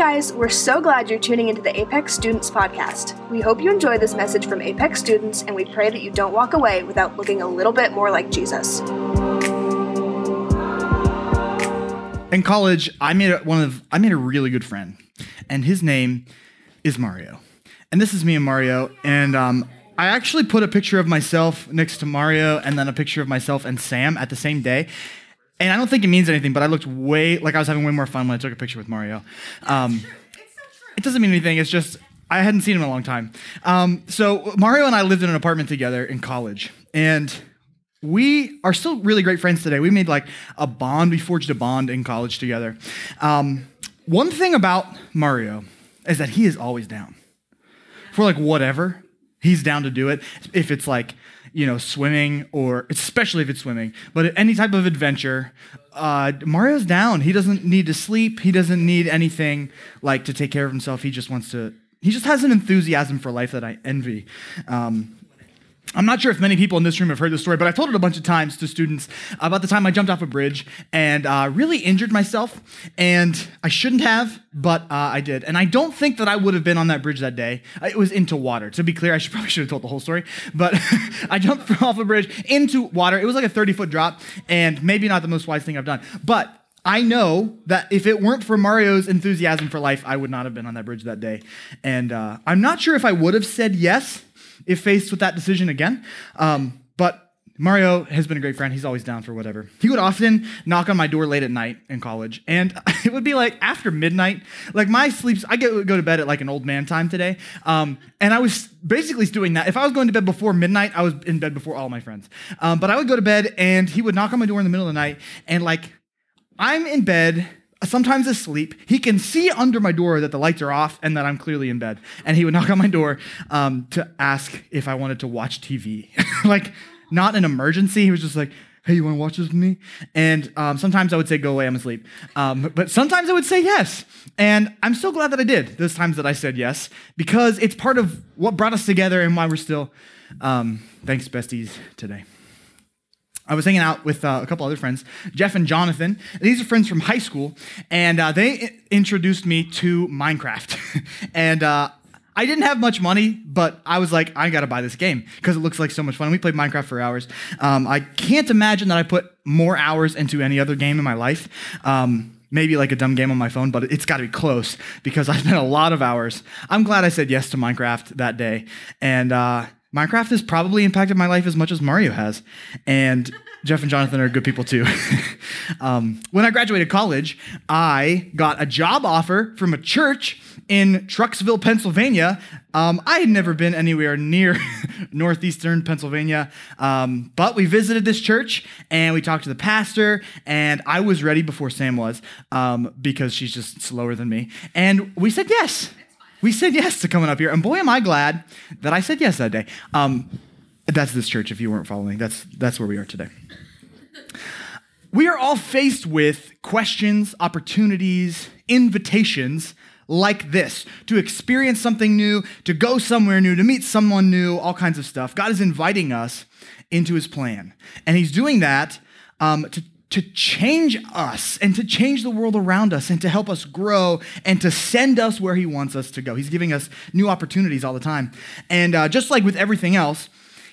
guys, we're so glad you're tuning into the Apex Students Podcast. We hope you enjoy this message from Apex students, and we pray that you don't walk away without looking a little bit more like Jesus. In college, I made a, one of I made a really good friend, and his name is Mario. And this is me and Mario, and um, I actually put a picture of myself next to Mario, and then a picture of myself and Sam at the same day. And I don't think it means anything, but I looked way like I was having way more fun when I took a picture with Mario. Um, it doesn't mean anything. It's just I hadn't seen him in a long time. Um, so Mario and I lived in an apartment together in college, and we are still really great friends today. We made like a bond. We forged a bond in college together. Um, one thing about Mario is that he is always down for like whatever. He's down to do it. If it's like you know swimming or especially if it's swimming, but any type of adventure, uh, Mario's down. He doesn't need to sleep. He doesn't need anything like to take care of himself. He just wants to. He just has an enthusiasm for life that I envy. Um, I'm not sure if many people in this room have heard this story, but I told it a bunch of times to students about the time I jumped off a bridge and uh, really injured myself. And I shouldn't have, but uh, I did. And I don't think that I would have been on that bridge that day. It was into water. To be clear, I should probably should have told the whole story, but I jumped off a bridge into water. It was like a 30 foot drop, and maybe not the most wise thing I've done. But I know that if it weren't for Mario's enthusiasm for life, I would not have been on that bridge that day. And uh, I'm not sure if I would have said yes if faced with that decision again. Um, but Mario has been a great friend. He's always down for whatever. He would often knock on my door late at night in college, and it would be like after midnight. Like my sleeps, I get go to bed at like an old man time today, um, and I was basically doing that. If I was going to bed before midnight, I was in bed before all my friends. Um, but I would go to bed, and he would knock on my door in the middle of the night, and like I'm in bed sometimes asleep. He can see under my door that the lights are off and that I'm clearly in bed. And he would knock on my door um, to ask if I wanted to watch TV. like, not an emergency. He was just like, hey, you want to watch this with me? And um, sometimes I would say, go away, I'm asleep. Um, but sometimes I would say yes. And I'm so glad that I did those times that I said yes, because it's part of what brought us together and why we're still, um, thanks, besties, today. I was hanging out with uh, a couple other friends, Jeff and Jonathan. These are friends from high school, and uh, they introduced me to Minecraft. and uh, I didn't have much money, but I was like, I gotta buy this game because it looks like so much fun. We played Minecraft for hours. Um, I can't imagine that I put more hours into any other game in my life. Um, maybe like a dumb game on my phone, but it's got to be close because I spent a lot of hours. I'm glad I said yes to Minecraft that day, and uh, Minecraft has probably impacted my life as much as Mario has. And Jeff and Jonathan are good people too. um, when I graduated college, I got a job offer from a church in Trucksville, Pennsylvania. Um, I had never been anywhere near northeastern Pennsylvania, um, but we visited this church and we talked to the pastor, and I was ready before Sam was um, because she's just slower than me. And we said yes we said yes to coming up here. And boy, am I glad that I said yes that day. Um, that's this church, if you weren't following. That's, that's where we are today. We are all faced with questions, opportunities, invitations like this to experience something new, to go somewhere new, to meet someone new, all kinds of stuff. God is inviting us into his plan. And he's doing that um, to to change us and to change the world around us and to help us grow and to send us where He wants us to go. He's giving us new opportunities all the time. And uh, just like with everything else,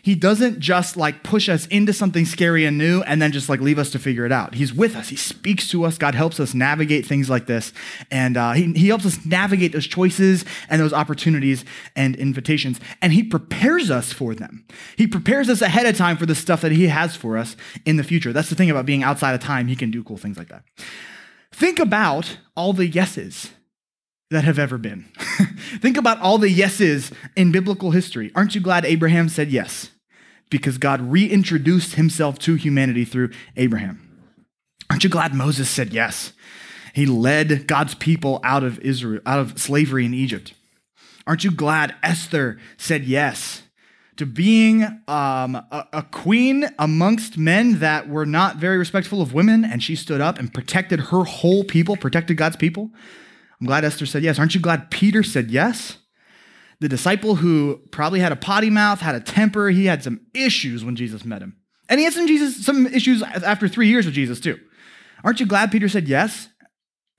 he doesn't just like push us into something scary and new and then just like leave us to figure it out. He's with us. He speaks to us. God helps us navigate things like this. And uh, he, he helps us navigate those choices and those opportunities and invitations. And he prepares us for them. He prepares us ahead of time for the stuff that he has for us in the future. That's the thing about being outside of time. He can do cool things like that. Think about all the yeses that have ever been. Think about all the yeses in biblical history. Aren't you glad Abraham said yes? Because God reintroduced himself to humanity through Abraham. Aren't you glad Moses said yes? He led God's people out of Israel, out of slavery in Egypt. Aren't you glad Esther said yes to being um, a, a queen amongst men that were not very respectful of women, and she stood up and protected her whole people, protected God's people? I'm glad Esther said yes. Aren't you glad Peter said yes? The disciple who probably had a potty mouth, had a temper, he had some issues when Jesus met him. And he had some Jesus some issues after 3 years with Jesus too. Aren't you glad Peter said yes?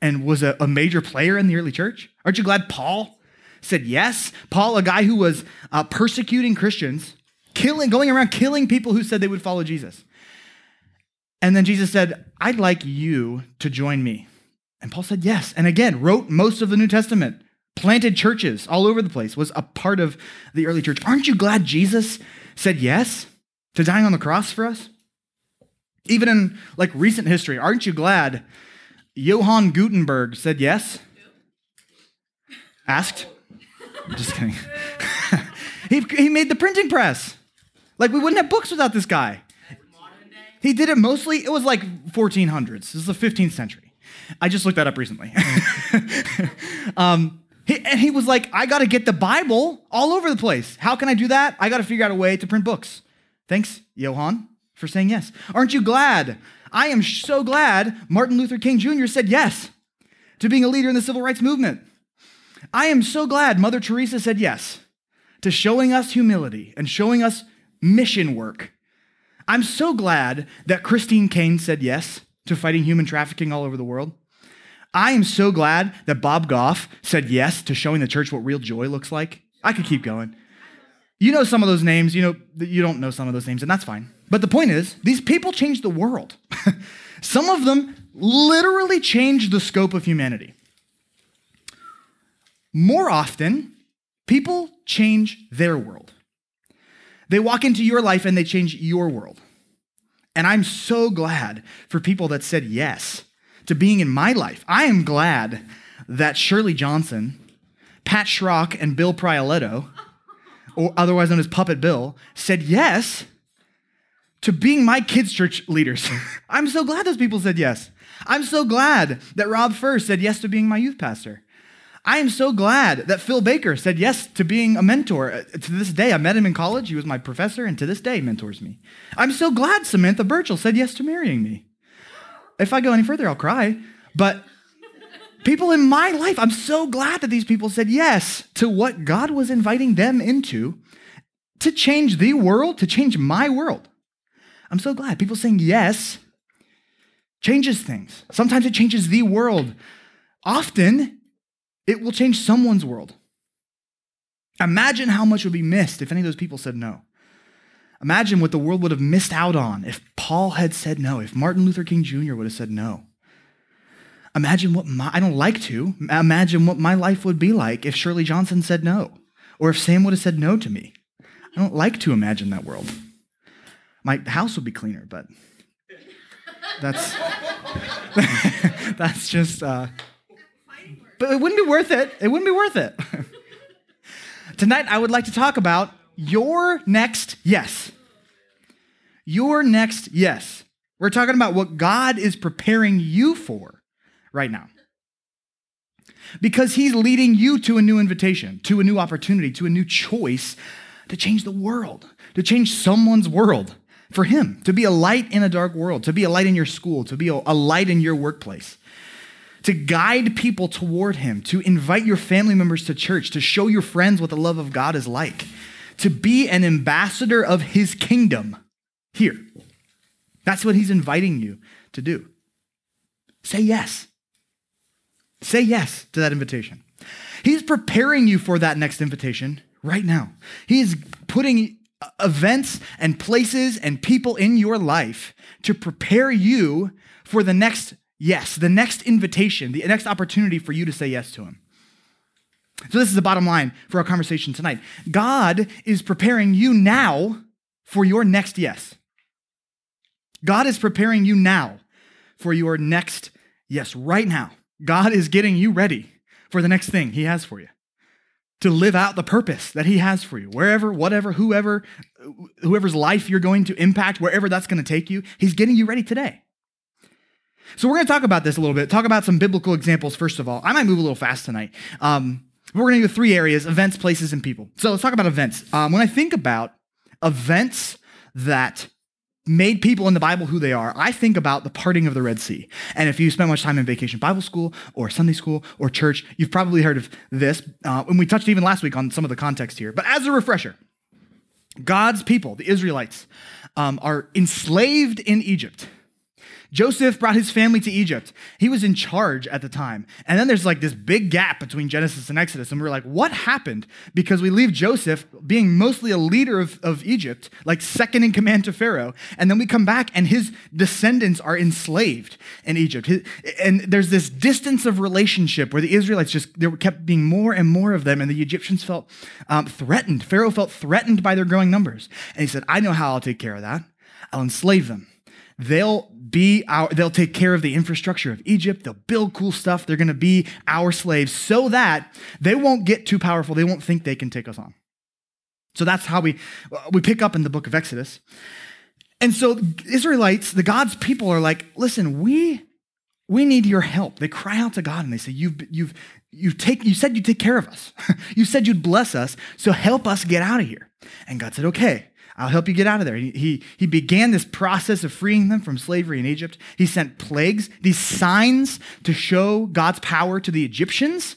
and was a, a major player in the early church? Aren't you glad Paul said yes? Paul, a guy who was uh, persecuting Christians, killing, going around killing people who said they would follow Jesus. And then Jesus said, I'd like you to join me. And Paul said yes. And again, wrote most of the New Testament, planted churches all over the place, was a part of the early church. Aren't you glad Jesus said yes to dying on the cross for us? Even in like recent history, aren't you glad Johann Gutenberg said yes? Asked? I'm Just kidding. he, he made the printing press. Like we wouldn't have books without this guy. He did it mostly, it was like 1400s. This is the 15th century. I just looked that up recently. um, he, and he was like, I got to get the Bible all over the place. How can I do that? I got to figure out a way to print books. Thanks, Johann, for saying yes. Aren't you glad? I am so glad Martin Luther King Jr. said yes to being a leader in the civil rights movement. I am so glad Mother Teresa said yes to showing us humility and showing us mission work I'm so glad that Christine Caine said yes to fighting human trafficking all over the world. I am so glad that Bob Goff said yes to showing the church what real joy looks like. I could keep going. You know some of those names, you know, you don't know some of those names, and that's fine. But the point is, these people changed the world. some of them literally changed the scope of humanity. More often, people change their world. They walk into your life and they change your world. And I'm so glad for people that said yes to being in my life. I am glad that Shirley Johnson, Pat Schrock, and Bill Prioletto, or otherwise known as Puppet Bill, said yes to being my kids' church leaders. I'm so glad those people said yes. I'm so glad that Rob First said yes to being my youth pastor. I am so glad that Phil Baker said yes to being a mentor. Uh, to this day, I met him in college. He was my professor, and to this day, mentors me. I'm so glad Samantha Burchell said yes to marrying me. If I go any further, I'll cry. But people in my life, I'm so glad that these people said yes to what God was inviting them into to change the world, to change my world. I'm so glad. People saying yes changes things. Sometimes it changes the world. Often, it will change someone's world. Imagine how much would be missed if any of those people said no. Imagine what the world would have missed out on if Paul had said no, if Martin Luther King Jr. would have said no. Imagine what my, I don't like to, imagine what my life would be like if Shirley Johnson said no, or if Sam would have said no to me. I don't like to imagine that world. My house would be cleaner, but that's that's just uh, but it wouldn't be worth it. It wouldn't be worth it. Tonight, I would like to talk about your next yes. Your next yes. We're talking about what God is preparing you for right now. Because He's leading you to a new invitation, to a new opportunity, to a new choice to change the world, to change someone's world for Him, to be a light in a dark world, to be a light in your school, to be a, light in your workplace to guide people toward Him, to invite your family members to church, to show your friends what the love of God is like, to be an ambassador of His kingdom here. That's what He's inviting you to do. Say yes. Say yes to that invitation. He's preparing you for that next invitation right now. He is putting events and places and people in your life to prepare you for the next yes, the next invitation, the next opportunity for you to say yes to Him. So, this is the bottom line for our conversation tonight. God is preparing you now for your next yes. God is preparing you now for your next yes, right now. God is getting you ready for the next thing He has for you to live out the purpose that He has for you, wherever, whatever, whoever, whoever's life you're going to impact, wherever that's going to take you. He's getting you ready today. So we're going to talk about this a little bit, talk about some biblical examples first of all. I might move a little fast tonight. Um, we're going to do three areas events, places, and people. So let's talk about events. Um, when I think about events that made people in the Bible who they are, I think about the parting of the Red Sea. And if you spent much time in vacation Bible school or Sunday school or church, you've probably heard of this. Uh, and we touched even last week on some of the context here. But as a refresher, God's people, the Israelites, um, are enslaved in Egypt. Joseph brought his family to Egypt. He was in charge at the time. And then there's like this big gap between Genesis and Exodus. And we're like, what happened? Because we leave Joseph being mostly a leader of, of Egypt, like second in command to Pharaoh. And then we come back and his descendants are enslaved in Egypt. And there's this distance of relationship where the Israelites just, there kept being more and more of them. And the Egyptians felt um, threatened. Pharaoh felt threatened by their growing numbers. And he said, I know how I'll take care of that. I'll enslave them. They'll be our, they'll take care of the infrastructure of Egypt. They'll build cool stuff. They're going to be our slaves so that they won't get too powerful. They won't think they can take us on. So that's how we, we pick up in the book of Exodus. And so Israelites, the God's people are like, listen, we, we need your help. They cry out to God and they say, you've, you've, you take, you said you'd take care of us. you said you'd bless us. So help us get out of here. And God said, okay. I'll help you get out of there. He, he, he began this process of freeing them from slavery in Egypt. He sent plagues, these signs to show God's power to the Egyptians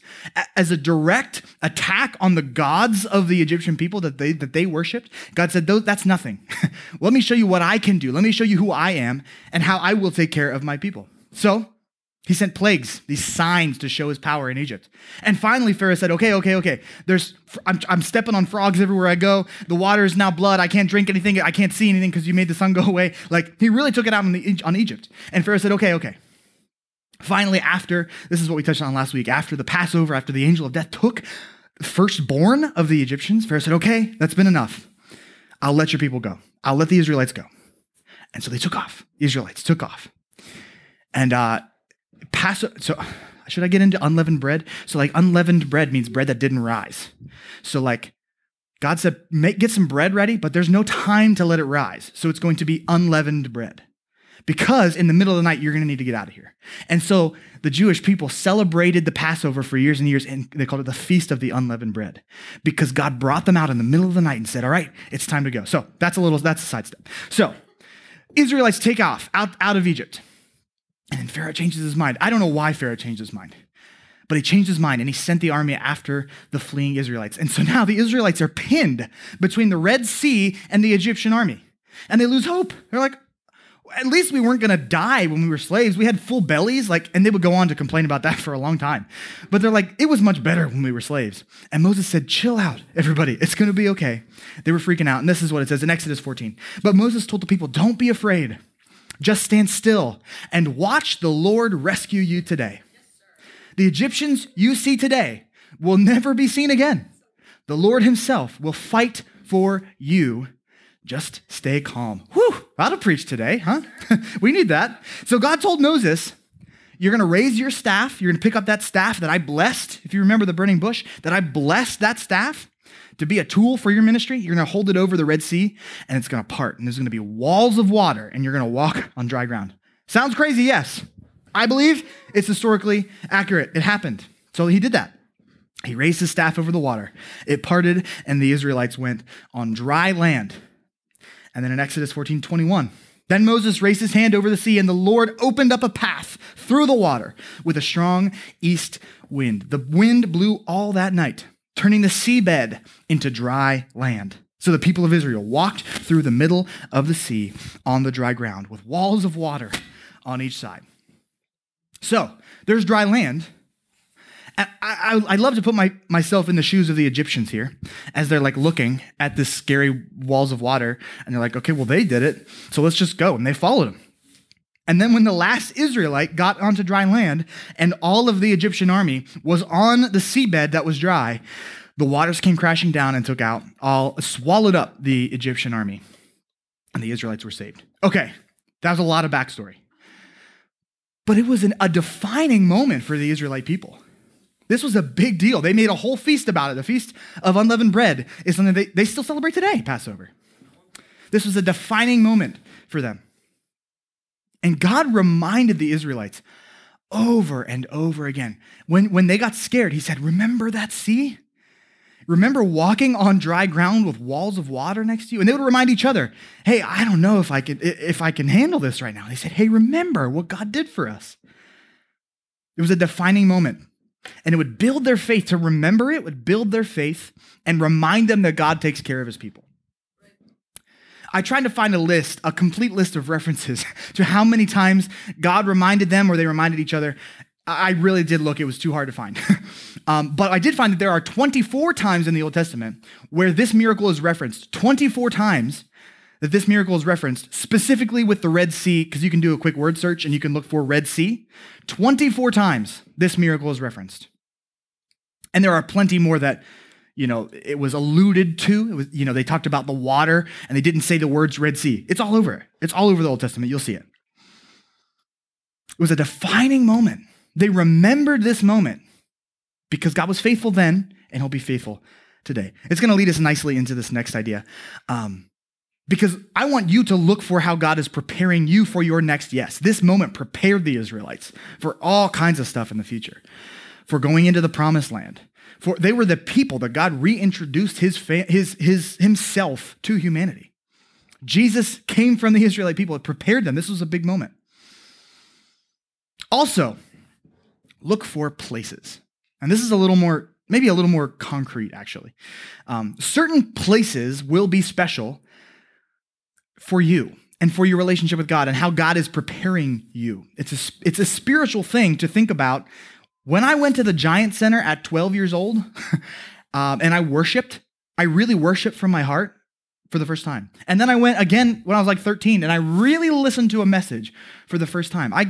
as a direct attack on the gods of the Egyptian people that they, that they worshiped. God said, That's nothing. Let me show you what I can do. Let me show you who I am and how I will take care of my people. So he sent plagues, these signs to show his power in Egypt. And finally, Pharaoh said, Okay, okay, okay. There's, I'm, I'm stepping on frogs everywhere I go. The water is now blood. I can't drink anything. I can't see anything because you made the sun go away. Like, he really took it out on, the, on Egypt. And Pharaoh said, Okay, okay. Finally, after, this is what we touched on last week, after the Passover, after the angel of death took the firstborn of the Egyptians, Pharaoh said, Okay, that's been enough. I'll let your people go. I'll let the Israelites go. And so they took off. The Israelites took off. And uh, Passover. So should I get into unleavened bread? So like unleavened bread means bread that didn't rise. So like God said, make, get some bread ready, but there's no time to let it rise. So it's going to be unleavened bread. Because in the middle of the night, you're going to need to get out of here. And so the Jewish people celebrated the Passover for years and years, and they called it the Feast of the Unleavened Bread. Because God brought them out in the middle of the night and said, All right, it's time to go. So that's a little, that's a sidestep. So Israelites take off out, out of Egypt. And then Pharaoh changes his mind. I don't know why Pharaoh changed his mind, but he changed his mind and he sent the army after the fleeing Israelites. And so now the Israelites are pinned between the Red Sea and the Egyptian army. And they lose hope. They're like, at least we weren't going to die when we were slaves. We had full bellies, like, and they would go on to complain about that for a long time. But they're like, it was much better when we were slaves. And Moses said, chill out, everybody. It's going to be okay. They were freaking out. And this is what it says in Exodus 14. But Moses told the people, don't be afraid. Just stand still and watch the Lord rescue you today. the Egyptians you see today will never be seen again. The Lord Himself will fight for you. Just stay calm. Whew, that'll preach today, huh? we need that. So God told Moses, You're to raise your staff. You're to pick up that staff that I blessed. If you remember the burning bush, that I blessed that staff to be a tool for your ministry, you're going to hold it over the Red Sea and it's going to part. And there's going to be walls of water and you're going to walk on dry ground. Sounds crazy, yes. I believe it's historically accurate. It happened. So he did that. He raised his staff over the water. It parted and the Israelites went on dry land. And then in Exodus 14 21, then Moses raised his hand over the sea, and the Lord opened up a path through the water with a strong east wind. The wind blew all that night turning the seabed into dry land. So the people of Israel walked through the middle of the sea on the dry ground with walls of water on each side. So there's dry land. I, I, I love to put my, myself in the shoes of the Egyptians here as they're like looking at this scary walls of water and they're like, okay, well, they did it. So let's just go. And they followed them. And then when the last Israelite got onto dry land and all of the Egyptian army was on the seabed that was dry, the waters came crashing down and took out, all swallowed up the Egyptian army. And the Israelites were saved. Okay, that was a lot of backstory. But it was an, a defining moment for the Israelite people. This was a big deal. They made a whole feast about it. The Feast of Unleavened Bread is something they, they still celebrate today, Passover. This was a defining moment for them. And God reminded the Israelites over and over again. When, when they got scared, he said, Remember that sea? Remember walking on dry ground with walls of water next to you? And they would remind each other, Hey, I don't know if I can, if I can handle this right now. They said, Hey, remember what God did for us. It was a defining moment. And it would build their faith. To remember it would build their faith and remind them that God takes care of his people. I tried to find a list, a complete list of references to how many times God reminded them or they reminded each other. I really did look, it was too hard to find. um, but I did find that there are 24 times in the Old Testament where this miracle is referenced. 24 times that this miracle is referenced, specifically with the Red Sea, because you can do a quick word search and you can look for Red Sea. 24 times this miracle is referenced. And there are plenty more that you know, it was alluded to. It was, you know, they talked about the water and they didn't say the words Red Sea. It's all over. It's all over the Old Testament. You'll see it. It was a defining moment. They remembered this moment because God was faithful then and he'll be faithful today. It's going to lead us nicely into this next idea. Um, because I want you to look for how God is preparing you for your next yes. This moment prepared the Israelites for all kinds of stuff in the future, for going into the promised land, for they were the people that God reintroduced his, his, his, himself to humanity. Jesus came from the Israelite people, it prepared them. This was a big moment. Also, look for places. And this is a little more, maybe a little more concrete, actually. Um, certain places will be special for you and for your relationship with God and how God is preparing you. It's a, it's a spiritual thing to think about when I went to the Giant Center at 12 years old um, and I worshiped, I really worshiped from my heart for the first time. And then I went again when I was like 13 and I really listened to a message for the first time. I,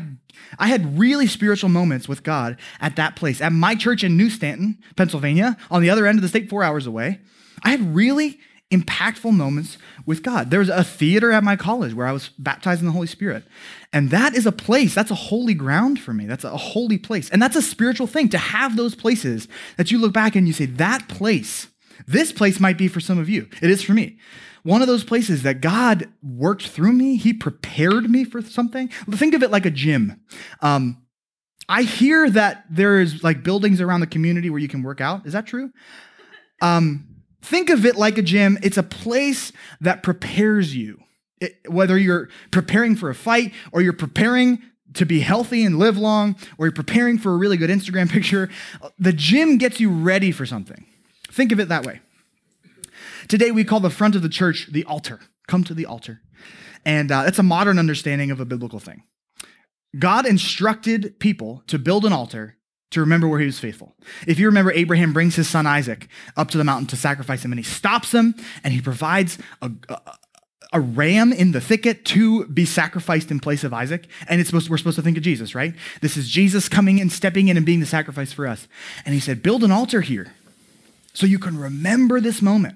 I had really spiritual moments with God at that place, at my church in New Stanton, Pennsylvania, on the other end of the state, four hours away. I had really impactful moments with God. There was a theater at my college where I was baptized in the Holy Spirit. And that is a place, that's a holy ground for me. That's a holy place. And that's a spiritual thing to have those places that you look back and you say, that place, this place might be for some of you. It is for me. One of those places that God worked through me, He prepared me for something. Think of it like a gym. Um, I hear that there is like buildings around the community where you can work out. Is that true? Um, Think of it like a gym. It's a place that prepares you. It, whether you're preparing for a fight or you're preparing to be healthy and live long or you're preparing for a really good Instagram picture, the gym gets you ready for something. Think of it that way. Today we call the front of the church the altar. Come to the altar. And uh, that's a modern understanding of a biblical thing. God instructed people to build an altar to remember where he was faithful. If you remember, Abraham brings his son Isaac up to the mountain to sacrifice him, and he stops him and he provides a, a, a ram in the thicket to be sacrificed in place of Isaac. And it's supposed to, we're supposed to think of Jesus, right? This is Jesus coming in, stepping in, and being the sacrifice for us. And he said, Build an altar here so you can remember this moment.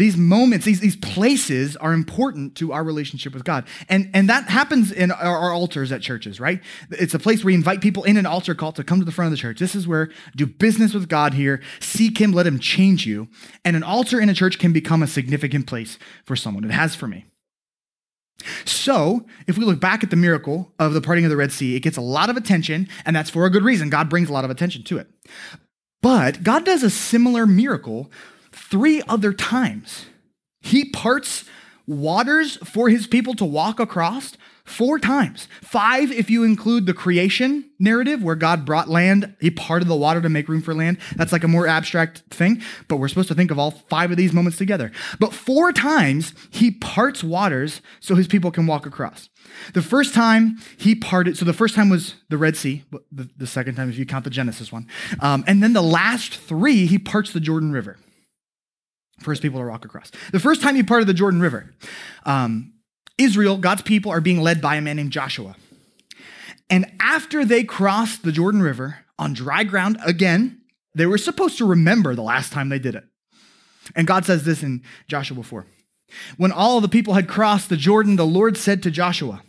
These moments, these, these places are important to our relationship with God. And, and that happens in our, our, altars at churches, right? It's a place where we invite people in an altar call to come to the front of the church. This is where do business with God here, seek Him, let Him change you. And an altar in a church can become a significant place for someone. It has for me. So, if we look back at the miracle of the parting of the Red Sea, it gets a lot of attention, and that's for a good reason. God brings a lot of attention to it. But God does a similar miracle three other times. He parts waters for his people to walk across four times. Five if you include the creation narrative where God brought land, he parted the water to make room for land. That's like a more abstract thing, but we're supposed to think of all five of these moments together. But four times he parts waters so his people can walk across. The first time he parted, so the first time was the Red Sea, the, the second time if you count the Genesis one. Um, and then the last three, he parts the Jordan River. First people to walk across. The first time he parted the Jordan River, um, Israel, God's people, are being led by a man named Joshua. And after they crossed the Jordan River on dry ground again, they were supposed to remember the last time they did it. And God says this in Joshua 4. When all the people had crossed the Jordan, the Lord said to Joshua,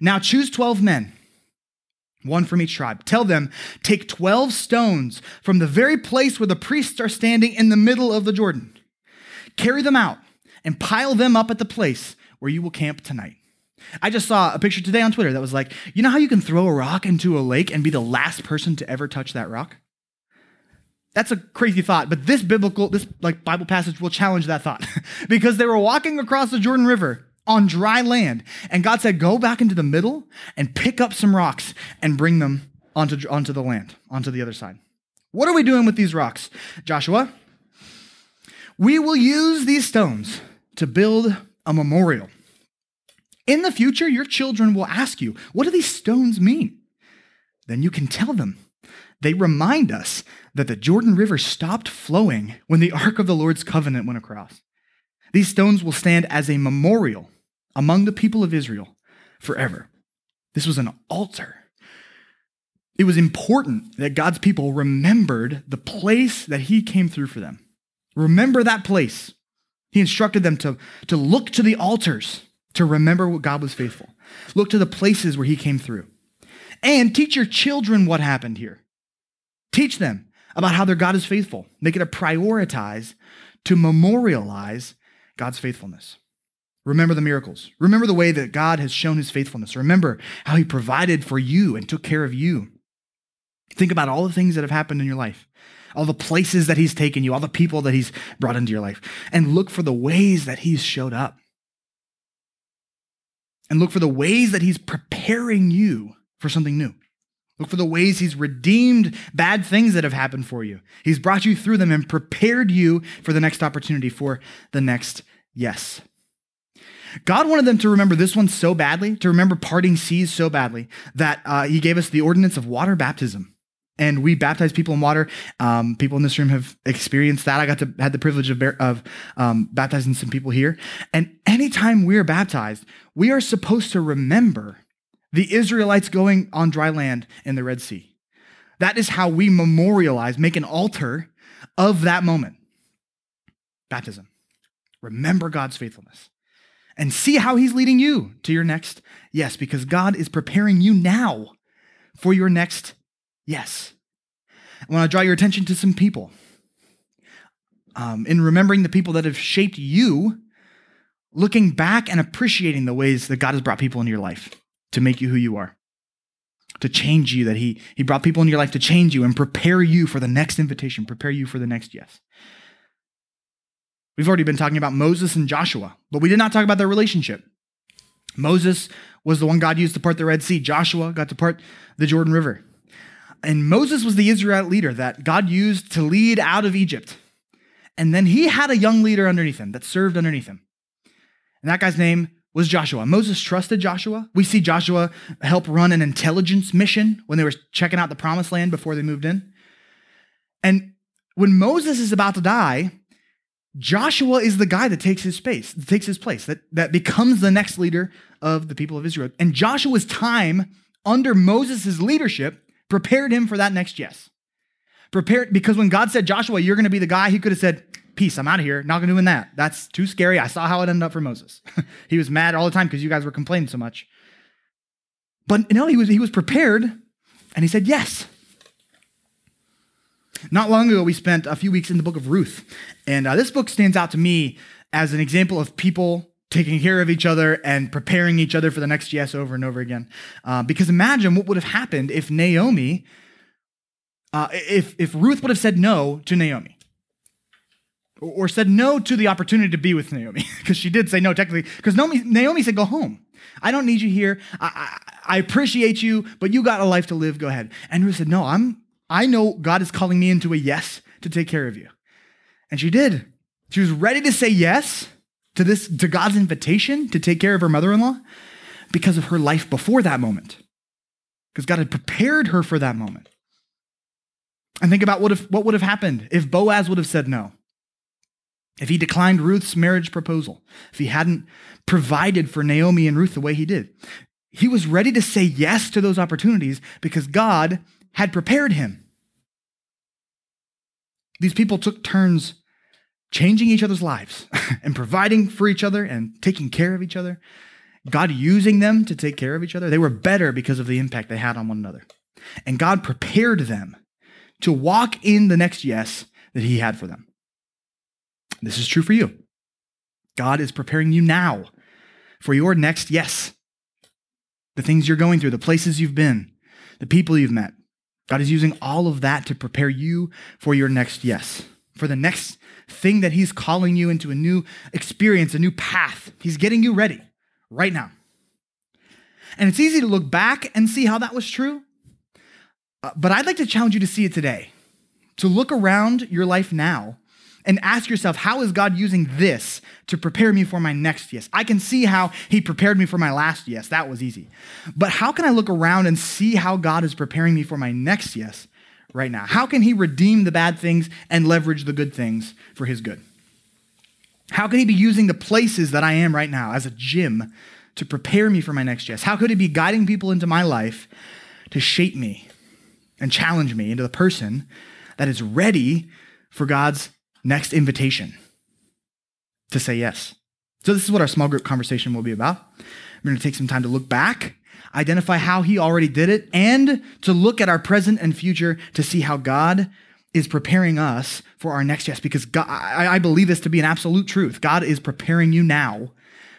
Now choose 12 men, one from each tribe. Tell them, Take 12 stones from the very place where the priests are standing in the middle of the Jordan Carry them out and pile them up at the place where you will camp tonight. I just saw a picture today on Twitter that was like, you know how you can throw a rock into a lake and be the last person to ever touch that rock? That's a crazy thought, but this biblical, this like Bible passage will challenge that thought because they were walking across the Jordan River on dry land, and God said, "Go back into the middle and pick up some rocks and bring them onto onto the land, onto the other side." What are we doing with these rocks, Joshua? We will use these stones to build a memorial. In the future, your children will ask you, What do these stones mean? Then you can tell them. They remind us that the Jordan River stopped flowing when the Ark of the Lord's covenant went across. These stones will stand as a memorial among the people of Israel forever. This was an altar. It was important that God's people remembered the place that He came through for them. Remember that place. He instructed them to, to look to the altars to remember what God was faithful. Look to the places where He came through. And teach your children what happened here. Teach them about how their God is faithful. Make it a prioritize to memorialize God's faithfulness. Remember the miracles. Remember the way that God has shown his faithfulness. Remember how he provided for you and took care of you. Think about all the things that have happened in your life, all the places that he's taken you, all the people that he's brought into your life, and look for the ways that he's showed up. And look for the ways that he's preparing you for something new. Look for the ways he's redeemed bad things that have happened for you. He's brought you through them and prepared you for the next opportunity, for the next yes. God wanted them to remember this one so badly, to remember parting seas so badly, that uh, he gave us the ordinance of water baptism. And we baptize people in water. Um, people in this room have experienced that. I got to had the privilege of, of um, baptizing some people here. And anytime we are baptized, we are supposed to remember the Israelites going on dry land in the Red Sea. That is how we memorialize, make an altar of that moment. Baptism. Remember God's faithfulness and see how He's leading you to your next yes, because God is preparing you now for your next yes. I want to draw your attention to some people. Um, in remembering the people that have shaped you, looking back and appreciating the ways that God has brought people into your life to make you who you are, to change you, that he, he brought people in your life to change you and prepare you for the next invitation, prepare you for the next yes. We've already been talking about Moses and Joshua, but we did not talk about their relationship. Moses was the one God used to part the Red Sea. Joshua got to part the Jordan River. And Moses was the Israelite leader that God used to lead out of Egypt. And then he had a young leader underneath him that served underneath him. And that guy's name was Joshua. Moses trusted Joshua. We see Joshua help run an intelligence mission when they were checking out the promised land before they moved in. And when Moses is about to die, Joshua is the guy that takes his space, takes his place, that, that becomes the next leader of the people of Israel. And Joshua's time under Moses' leadership prepared him for that next yes. Prepared because when God said, Joshua, you're going to be the guy, he could have said, peace, I'm out of here. Not gonna doing that. That's too scary. I saw how it ended up for Moses. he was mad all the time because you guys were complaining so much. But no, he was he was prepared and he said yes. Not long ago, we spent a few weeks in the book of Ruth. And uh, this book stands out to me as an example of people taking care of each other and preparing each other for the next yes over and over again. Uh, because imagine what would have happened if Naomi, uh, if, if Ruth would have said no to Naomi or said no to the opportunity to be with Naomi, because she did say no technically, because Naomi, Naomi said, Go home. I don't need you here. I, I, I, appreciate you, but you got a life to live. Go ahead. And Ruth said, No, I'm, I know God is calling me into a yes to take care of you. And she did. She was ready to say yes to this, to God's invitation to take care of her mother in law because of her life before that moment. Because God had prepared her for that moment. And think about what, if, what would have happened if Boaz would have said no if he declined Ruth's marriage proposal, if he hadn't provided for Naomi and Ruth the way he did. He was ready to say yes to those opportunities because God had prepared him. These people took turns changing each other's lives and providing for each other and taking care of each other. God using them to take care of each other. They were better because of the impact they had on one another. And God prepared them to walk in the next yes that He had for them. This is true for you. God is preparing you now for your next yes. The things you're going through, the places you've been, the people you've met. God is using all of that to prepare you for your next yes, for the next thing that He's calling you into a new experience, a new path. He's getting you ready right now. And it's easy to look back and see how that was true. Uh, but I'd like to challenge you to see it today, to look around your life now and ask yourself, how is God using this to prepare me for my next yes? I can see how He prepared me for my last yes. That was easy. But how can I look around and see how God is preparing me for my next yes right now? How can He redeem the bad things and leverage the good things for His good? How can He be using the places that I am right now as a gym to prepare me for my next yes? How could He be guiding people into my life to shape me and challenge me into the person that is ready for God's next invitation to say yes. So, this is what our small group conversation will be about. We're going to take some time to look back, identify how He already did it, and to look at our present and future to see how God is preparing us for our next yes. Because God, I, I believe this to be an absolute truth. God is preparing you now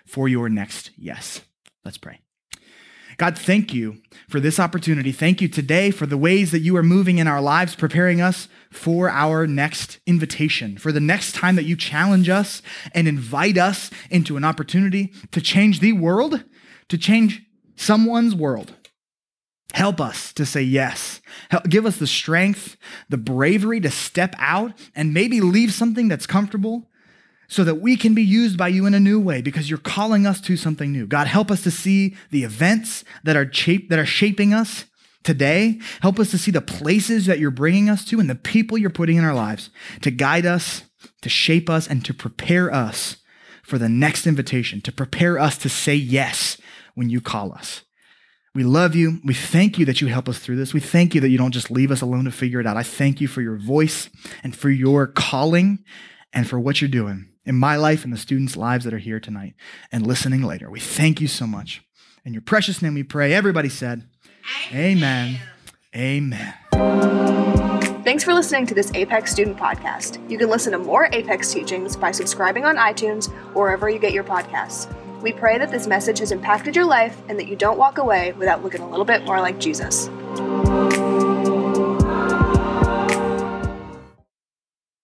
for your next yes. Let's pray. God, thank you for this opportunity. Thank you today for the ways that you are moving in our lives, preparing us for our next invitation, for the next time that you challenge us and invite us into an opportunity to change the world, to change someone's world. Help us to say yes. Help, give us the strength, the bravery to step out and maybe leave something that's comfortable so that we can be used by you in a new way because you're calling us to something new. God, help us to see the events that are, shape, that are shaping us today. Help us to see the places that you're bringing us to and the people you're putting in our lives to guide us, to shape us, and to prepare us for the next invitation, to prepare us to say yes when you call us. We love you. We thank you that you help us through this. We thank you that you don't just leave us alone to figure it out. I thank you for your voice and for your calling and for what you're doing in my life and the students' lives that are here tonight and listening later. We thank you so much. In your precious name we pray. Everybody said, Amen. Amen. Thanks for listening to this Apex Student Podcast. You can listen to more Apex teachings by subscribing on iTunes or wherever you get your podcasts. We pray that this message has impacted your life and that you don't walk away without looking a little bit more like Jesus.